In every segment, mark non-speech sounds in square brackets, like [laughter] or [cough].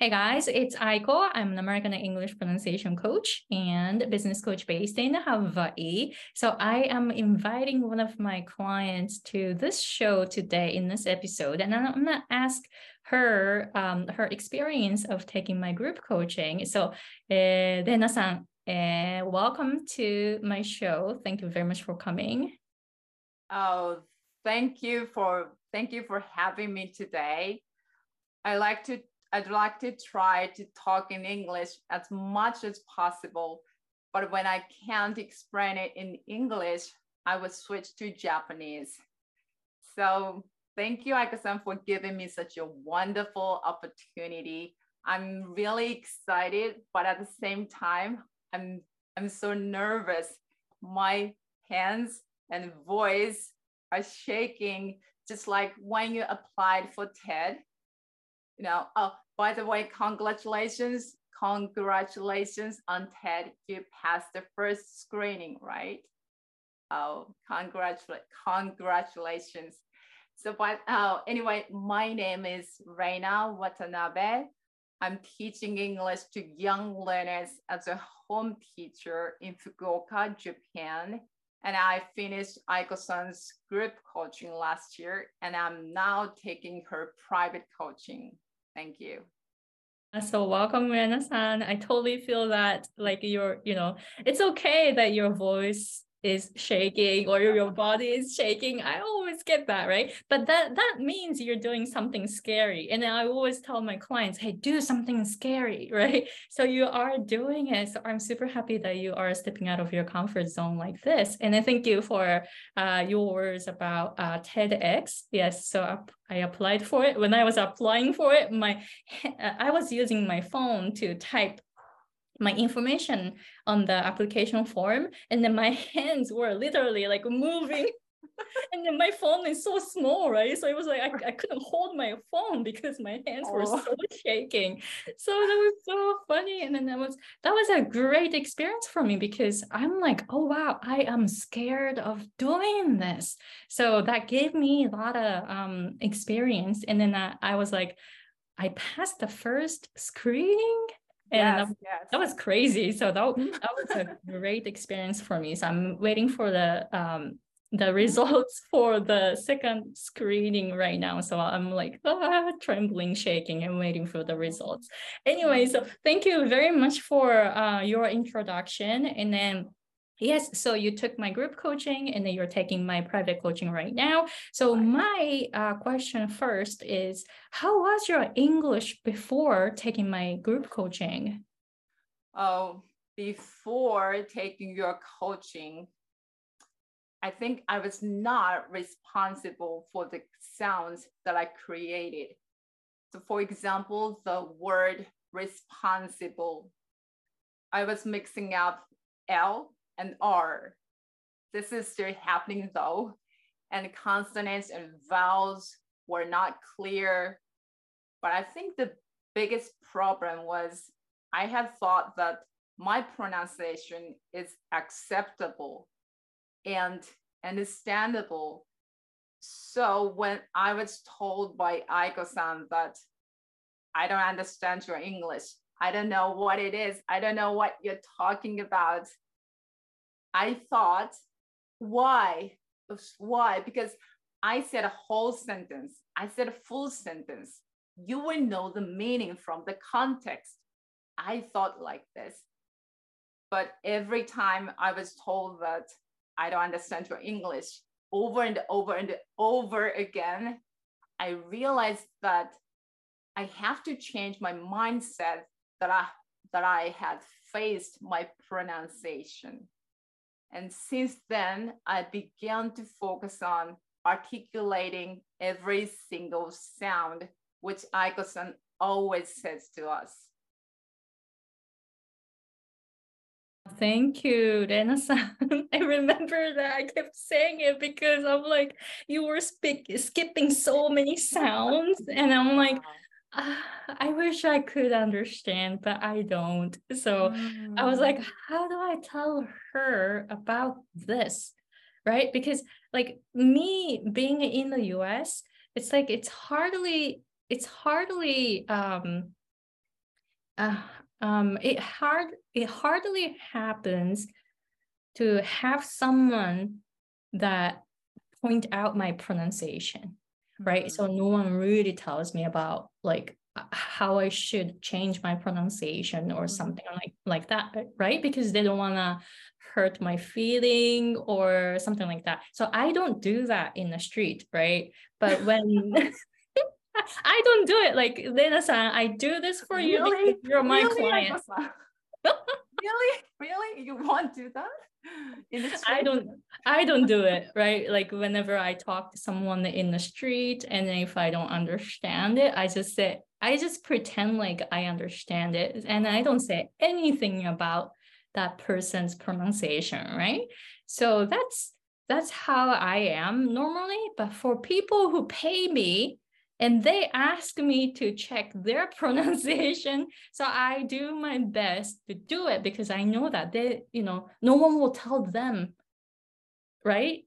Hey guys, it's Aiko. I'm an American English pronunciation coach and business coach based in Hawaii. So I am inviting one of my clients to this show today in this episode, and I'm gonna ask her um, her experience of taking my group coaching. So, uh, Reina-san, uh, welcome to my show. Thank you very much for coming. Oh, thank you for thank you for having me today. I like to I'd like to try to talk in English as much as possible, but when I can't explain it in English, I will switch to Japanese. So thank you, Aiko-san, for giving me such a wonderful opportunity. I'm really excited, but at the same time, I'm I'm so nervous. My hands and voice are shaking, just like when you applied for TED you know, oh, by the way, congratulations, congratulations on TED. You passed the first screening, right? Oh, congratulations, congratulations. So, but uh, anyway, my name is Reina Watanabe. I'm teaching English to young learners as a home teacher in Fukuoka, Japan. And I finished Aiko-san's group coaching last year, and I'm now taking her private coaching. Thank you. So welcome, Reina-san. I totally feel that like you're, you know, it's okay that your voice is shaking or your body is shaking i always get that right? But that that means you're doing something scary. And i always tell my clients hey do something scary [laughs] right? So you are doing it. So i'm super happy that you are stepping out of your comfort zone like this. And i thank you for uh, your words about uh, TEDx. Yes so I applied for it. When i was applying for it my [laughs] i was using my phone to type my information on the application form and then my [laughs] hands were literally like moving. [laughs] And then my phone is so small right? So it was like I, I couldn't hold my phone because my hands were oh. so [laughs] shaking. So that was so funny. And then that was that was a great experience for me because i'm like oh wow i am scared of doing this. So that gave me a lot of um experience. And then I, I was like I passed the first screening and yes, that, yes. that, was crazy. So that, [laughs] that was a great experience for me. So i'm waiting for the um the [laughs] results for the second screening right now. So i'm like ah, trembling shaking. And waiting for the results. Anyway so thank you very much for uh, your introduction. And then Yes, so you took my group coaching and then you're taking my private coaching right now. So my uh, question first is, how was your English before taking my group coaching? Oh, before taking your coaching, I think I was not responsible for the sounds that I created. So for example, the word responsible, I was mixing up L and R. This is still happening though, and consonants and vowels were not clear. But I think the biggest problem was I had thought that my pronunciation is acceptable and understandable. So when I was told by Aiko-san that I don't understand your English, I don't know what it is, I don't know what you're talking about, I thought, why? Why? Because I said a whole sentence, I said a full sentence. You will know the meaning from the context. I thought like this. But every time I was told that I don't understand your English over and over and over again, I realized that I have to change my mindset that I that I had faced my pronunciation. And since then, I began to focus on articulating every single sound, which Aiko-san always says to us. Thank you, Reina-san. [laughs] I remember that I kept saying it because I'm like, you were speak, skipping so many sounds. And I'm like, uh, [sighs] I wish I could understand, but I don't. So mm. I was like, mm. how do I tell her about this? Right. Because, like, me being in the US, it's like, it's hardly, it's hardly, um, uh, um, it hard it hardly happens to have someone that point out my pronunciation, right? Mm-hmm. So no one really tells me about like how I should change my pronunciation or mm-hmm. something like like that, right? Because they don't want to hurt my feeling or something like that. So I don't do that in the street, right? But when [laughs] [laughs] I don't do it like Reina-san, I do this for you really? because you're my really? client. [laughs] really? Really? You won't do that? I don't I don't do it, right? Like whenever I talk to someone in the street and if I don't understand it, I just say I just pretend like I understand it and I don't say anything about that person's pronunciation, right? So that's that's how I am normally, but for people who pay me and they ask me to check their [laughs] pronunciation. So i do my best to do it because i know that they you know no one will tell them right?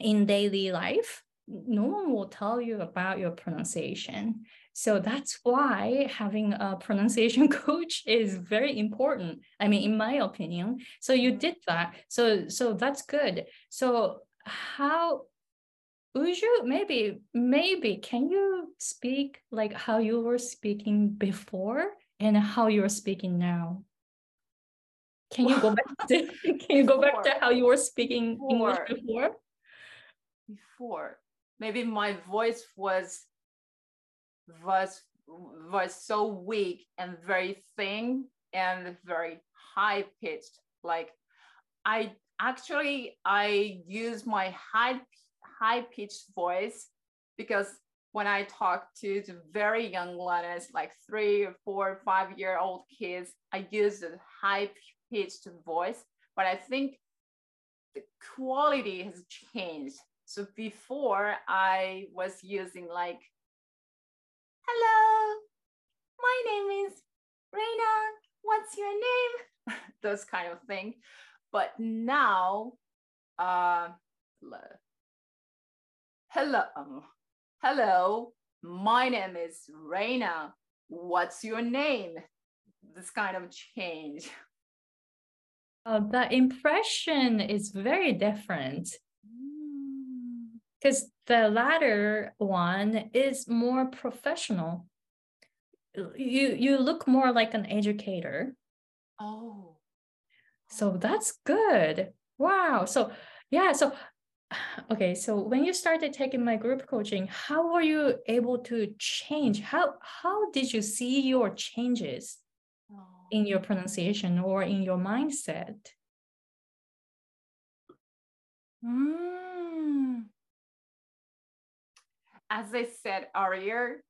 In daily life no one will tell you about your pronunciation. So that's why having a pronunciation [laughs] coach is very important. I mean in my opinion. So you did that. So so that's good. So how you maybe maybe can you speak like how you were speaking before and how you're speaking now? Can you go back [laughs] to can you go back to how you were speaking before. english before. before? Maybe my voice was was was so weak and very thin and very high pitched like i actually i use my high high pitched voice because when I talk to the very young learners, like three or four, five year old kids, I use a high pitched voice, but I think the quality has changed. So before I was using like, hello, my name is Reina, what's your name? [laughs] Those kind of thing. But now, uh, hello, hello, my name is Reina. What's your name? This kind of change. Uh, the impression is very different because mm. the latter one is more professional. You you look more like an educator. Oh. So that's good. Wow. So yeah, so [sighs] okay so when you started taking my group coaching how were you able to change how how did you see your changes oh. in your pronunciation or in your mindset mm. as i said earlier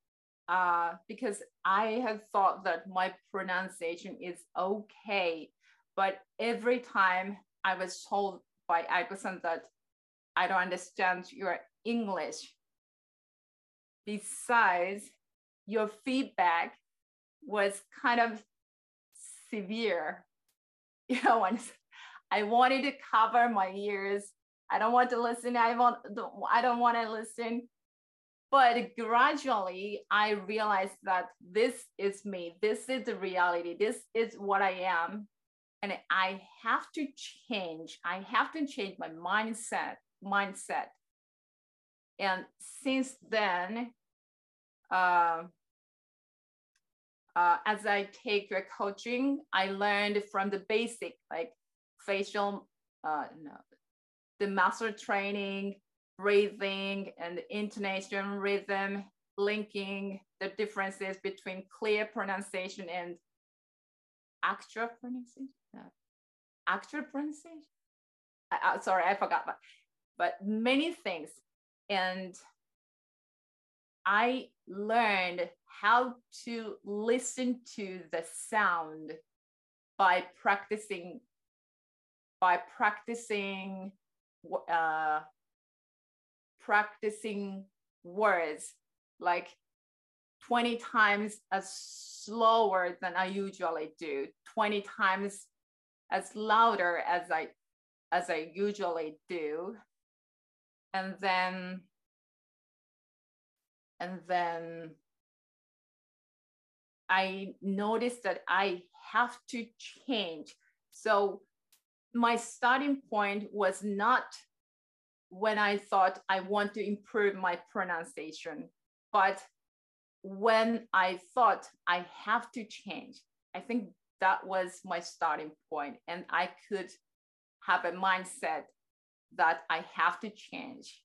uh, because i had thought that my pronunciation is okay but every time i was told by Aiko-san that I don't understand your English. Besides, your feedback was kind of severe. [laughs] You know, once I wanted to cover my ears. I don't want to listen. I want. I don't want to listen. But gradually, I realized that this is me. This is the reality. This is what I am, and I have to change. I have to change my mindset mindset. And since then, uh, uh, as I take your coaching, I learned from the basic, like facial, uh, no, the muscle training, breathing, and intonation, rhythm, linking the differences between clear pronunciation and actual pronunciation. Actual pronunciation. I, sorry, I forgot. But but many things. And I learned how to listen to the sound by practicing by practicing uh, practicing words like 20 times as slower than I usually do, 20 times as louder as I as I usually do and then and then I noticed that I have to change. So my starting point was not when I thought I want to improve my pronunciation, but when I thought I have to change. I think that was my starting point, and I could have a mindset that I have to change.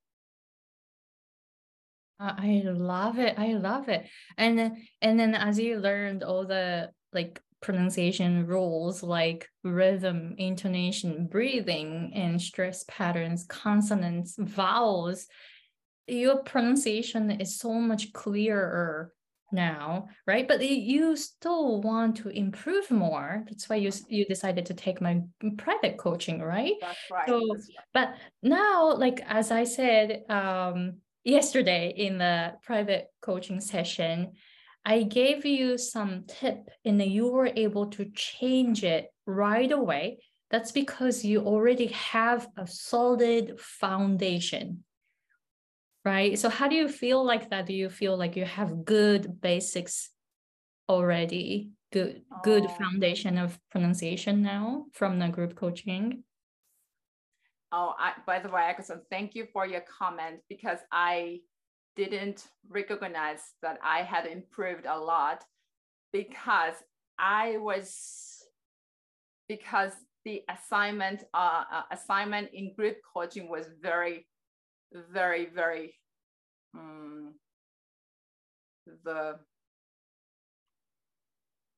I love it. I love it. And then and then as you learned all the like pronunciation rules like rhythm, intonation, breathing, and stress patterns, consonants, vowels, your pronunciation is so much clearer now, right? But you still want to improve more. That's why you you decided to take my private coaching, right? That's right. So, but now, like as I said um, yesterday in the private coaching session, I gave you some tip, and you were able to change it right away. That's because you already have a solid foundation right? So how do you feel like that? Do you feel like you have good basics already? Good good oh. foundation of pronunciation now from the group coaching? Oh, I, by the way, Aiko-san, thank you for your comment because I didn't recognize that I had improved a lot because I was because the assignment uh, uh assignment in group coaching was very very, very um, the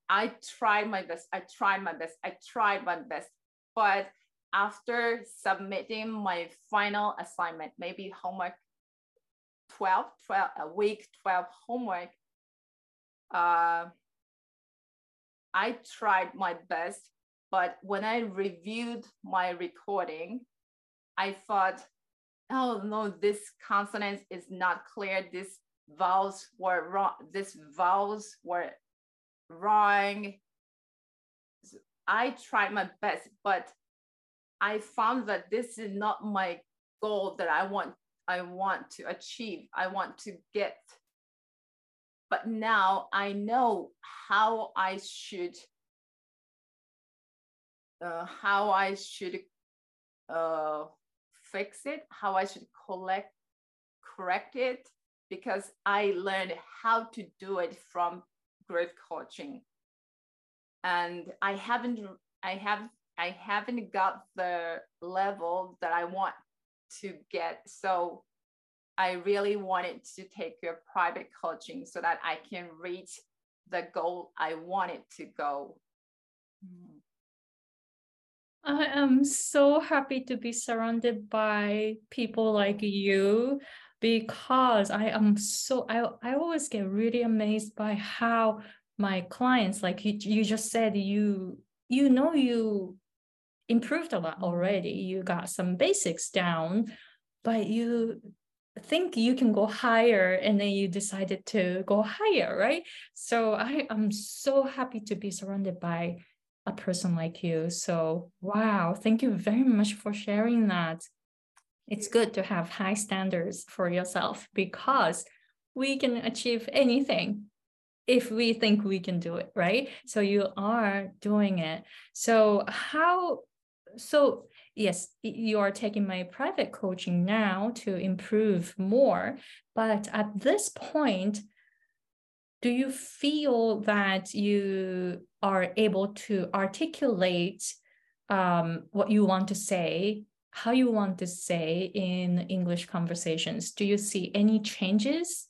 I tried my best. I tried my best. I tried my best. But after submitting my final assignment, maybe homework 12, 12 a week 12 homework, uh, I tried my best. But when I reviewed my recording, I thought oh no, this consonant is not clear. This vowels were wrong. This vowels were wrong. I tried my best, but I found that this is not my goal that I want I want to achieve. I want to get. But now I know how I should uh, how I should uh, fix it, how I should collect, correct it, because I learned how to do it from group coaching. And I haven't, I have, I haven't got the level that I want to get. So I really wanted to take your private coaching so that I can reach the goal I wanted to go. Mm-hmm. I am so happy to be surrounded by people like you because I am so I, I always get really amazed by how my clients like you, you just said you you know you improved a lot already. You got some basics down but you think you can go higher and then you decided to go higher right? So i am so happy to be surrounded by a person like you. So, wow, thank you very much for sharing that. It's good to have high standards for yourself because we can achieve anything if we think we can do it, right? So, you are doing it. So, how, so yes, you are taking my private coaching now to improve more. But at this point, do you feel that you are able to articulate um, what you want to say how you want to say in english conversations do you see any changes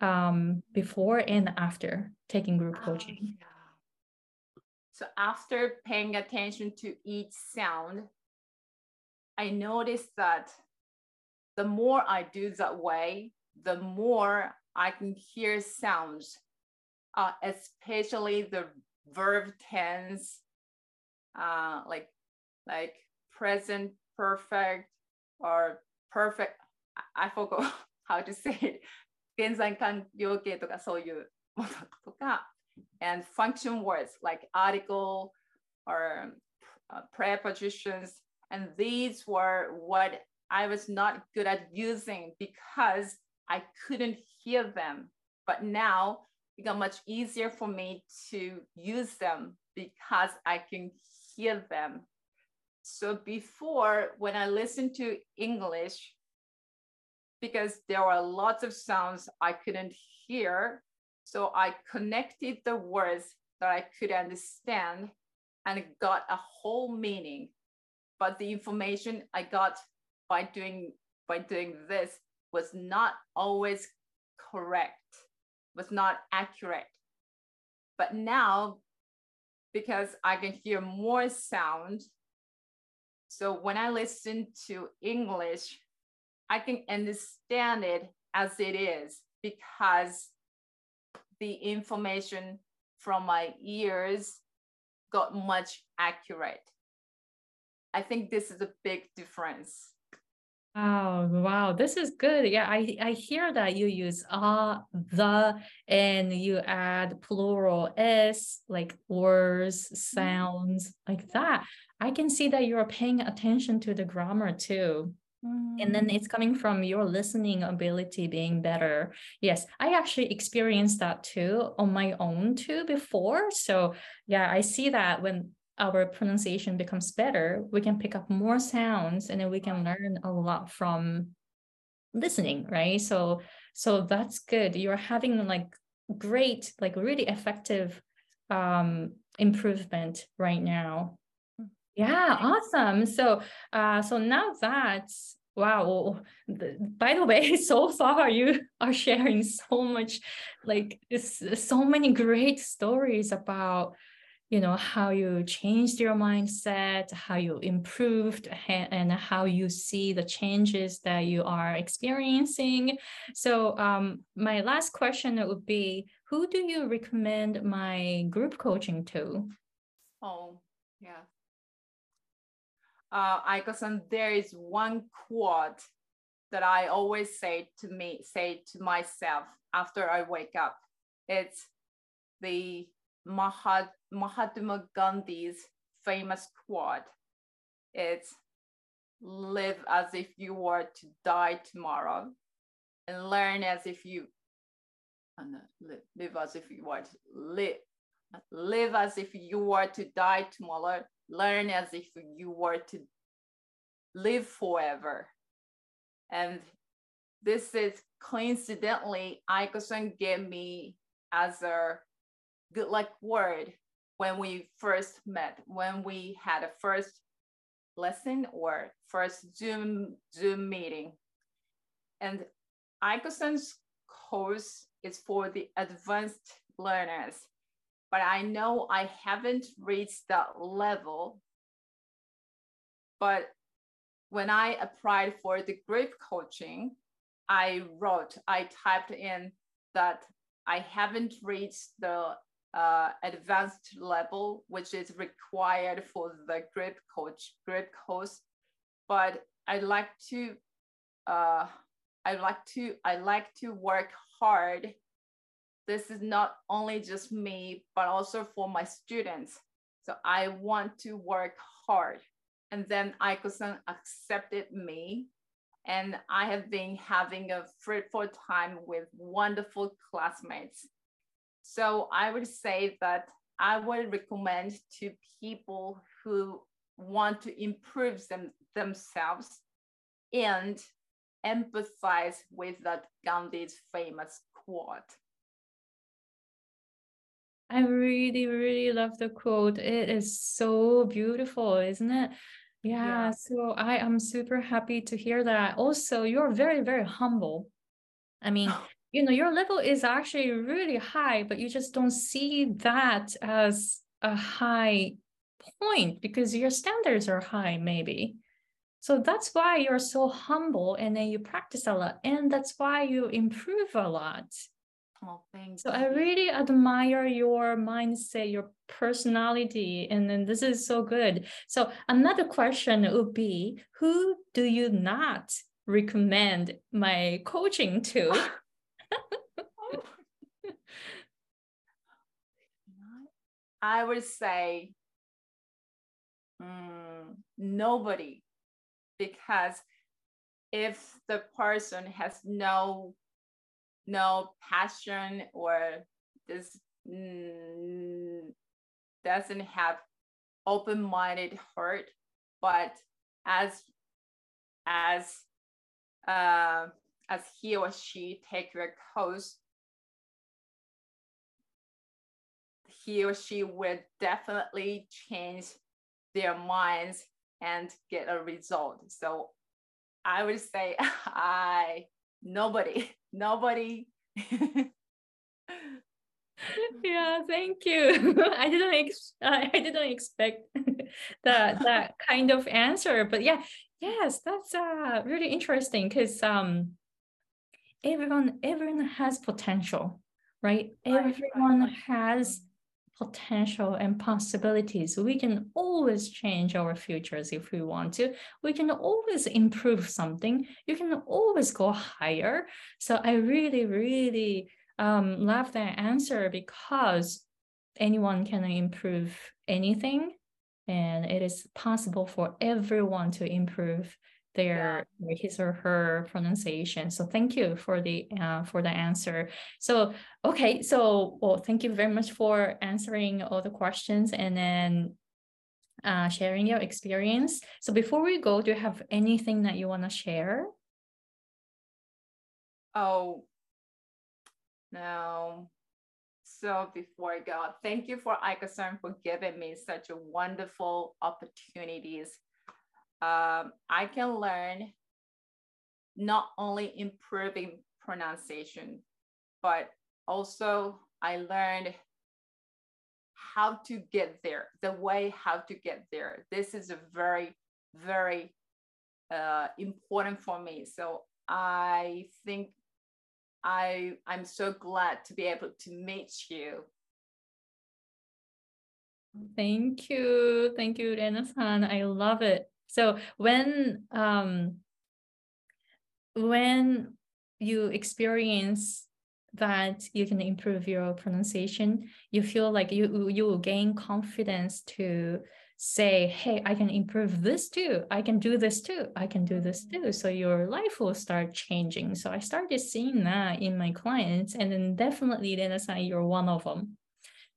um, before and after taking group oh, coaching oh, yeah. so after paying attention to each sound i noticed that the more i do that way the more I can hear sounds, uh, especially the verb tense, uh, like like present perfect or perfect. I forgot [laughs] how to say it. 現在完了形とかそういうものとか and function words like article or uh, prepositions and these were what I was not good at using because I couldn't hear them. But now, become much easier for me to use them because I can hear them. So before, when I listened to English, because there were lots of sounds I couldn't hear, so I connected the words that I could understand and got a whole meaning. But the information I got by doing by doing this was not always correct, was not accurate. But now, because I can hear more sound, so when I listen to English, I can understand it as it is because the information from my ears got much accurate. I think this is a big difference. Oh, wow. This is good. Yeah, I, I hear that you use uh, the, and you add plural s, like words, mm-hmm. sounds, like that. I can see that you're paying attention to the grammar too. And then mm. it's coming from your listening ability being better. Yes, I actually experienced that too on my own too before. So, yeah, I see that when our pronunciation becomes better, we can pick up more sounds and then we can learn a lot from listening, right? So, so that's good. You're having like great, like really effective um improvement right now yeah, awesome. So, uh, so now that's wow. By the way, [laughs] so far you are sharing so much, like so many great stories about, you know, how you changed your mindset, how you improved, and how you see the changes that you are experiencing. So, um, my last question would be, who do you recommend my group coaching to? Oh, yeah uh, Aiko-san, there is one quote that I always say to me, say to myself after I wake up. It's the Mahat, Mahatma Gandhi's famous quote. It's live as if you were to die tomorrow and learn as if you uh, no, live, live as if you were to live live as if you were to die tomorrow learn as if you were to live forever. And this is coincidentally, Aiko-san gave me as a good luck word when we first met, when we had a first lesson or first Zoom Zoom meeting. And Aiko-san's course is for the advanced learners but I know I haven't reached that level. But when I applied for the group coaching, I wrote, I typed in that I haven't reached the uh, advanced level, which is required for the group coach, group course. But I like to, uh, I like to, I like to work hard this is not only just me, but also for my students. So I want to work hard. And then Aiko-san accepted me. And I have been having a fruitful time with wonderful classmates. So I would say that I would recommend to people who want to improve them, themselves and empathize with that Gandhi's famous quote. I really, really love the quote. It is so beautiful, isn't it? Yeah, yeah, so I am super happy to hear that. Also, you're very, very humble. I mean, [laughs] you know, your level is actually really high, but you just don't see that as a high point because your standards are high, maybe. So that's why you're so humble and then you practice a lot. And that's why you improve a lot. Oh, thanks. So I really admire your mindset, your personality, and then this is so good. So another question would be, who do you not recommend my coaching to? [laughs] I would say mm, nobody, because if the person has no no passion or does mm, doesn't have open-minded heart, but as as uh, as he or she take your course, he or she will definitely change their minds and get a result. So I would say [laughs] I nobody, [laughs] nobody. [laughs] yeah, thank you. I didn't ex- I didn't expect that that kind of answer, but yeah, yes, that's uh really interesting because um everyone everyone has potential, right? right everyone right. has potential and possibilities. We can always change our futures if we want to. We can always improve something. You can always go higher. So I really, really um, love that answer because anyone can improve anything. And it is possible for everyone to improve their yeah. his or her pronunciation. So thank you for the uh, for the answer. So okay so well thank you very much for answering all the questions and then uh, sharing your experience. So before we go do you have anything that you want to share? Oh. No. So before I go, thank you for Aiko for giving me such a wonderful opportunities um, I can learn not only improving pronunciation, but also I learned how to get there, the way how to get there. This is a very, very uh, important for me. So I think I I'm so glad to be able to meet you. Thank you. Thank you, Reina-san. I love it. So when um, when you experience that you can improve your pronunciation, you feel like you you will gain confidence to say, hey, I can improve this too. I can do this too. I can do this too. So your life will start changing. So I started seeing that in my clients, and then definitely then you're one of them.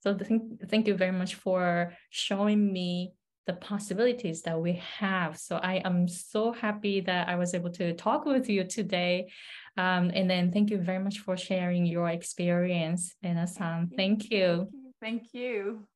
So thank, thank you very much for showing me the possibilities that we have. So I am so happy that I was able to talk with you today. Um, and then thank you very much for sharing your experience, Ena-san. Thank you. Thank you.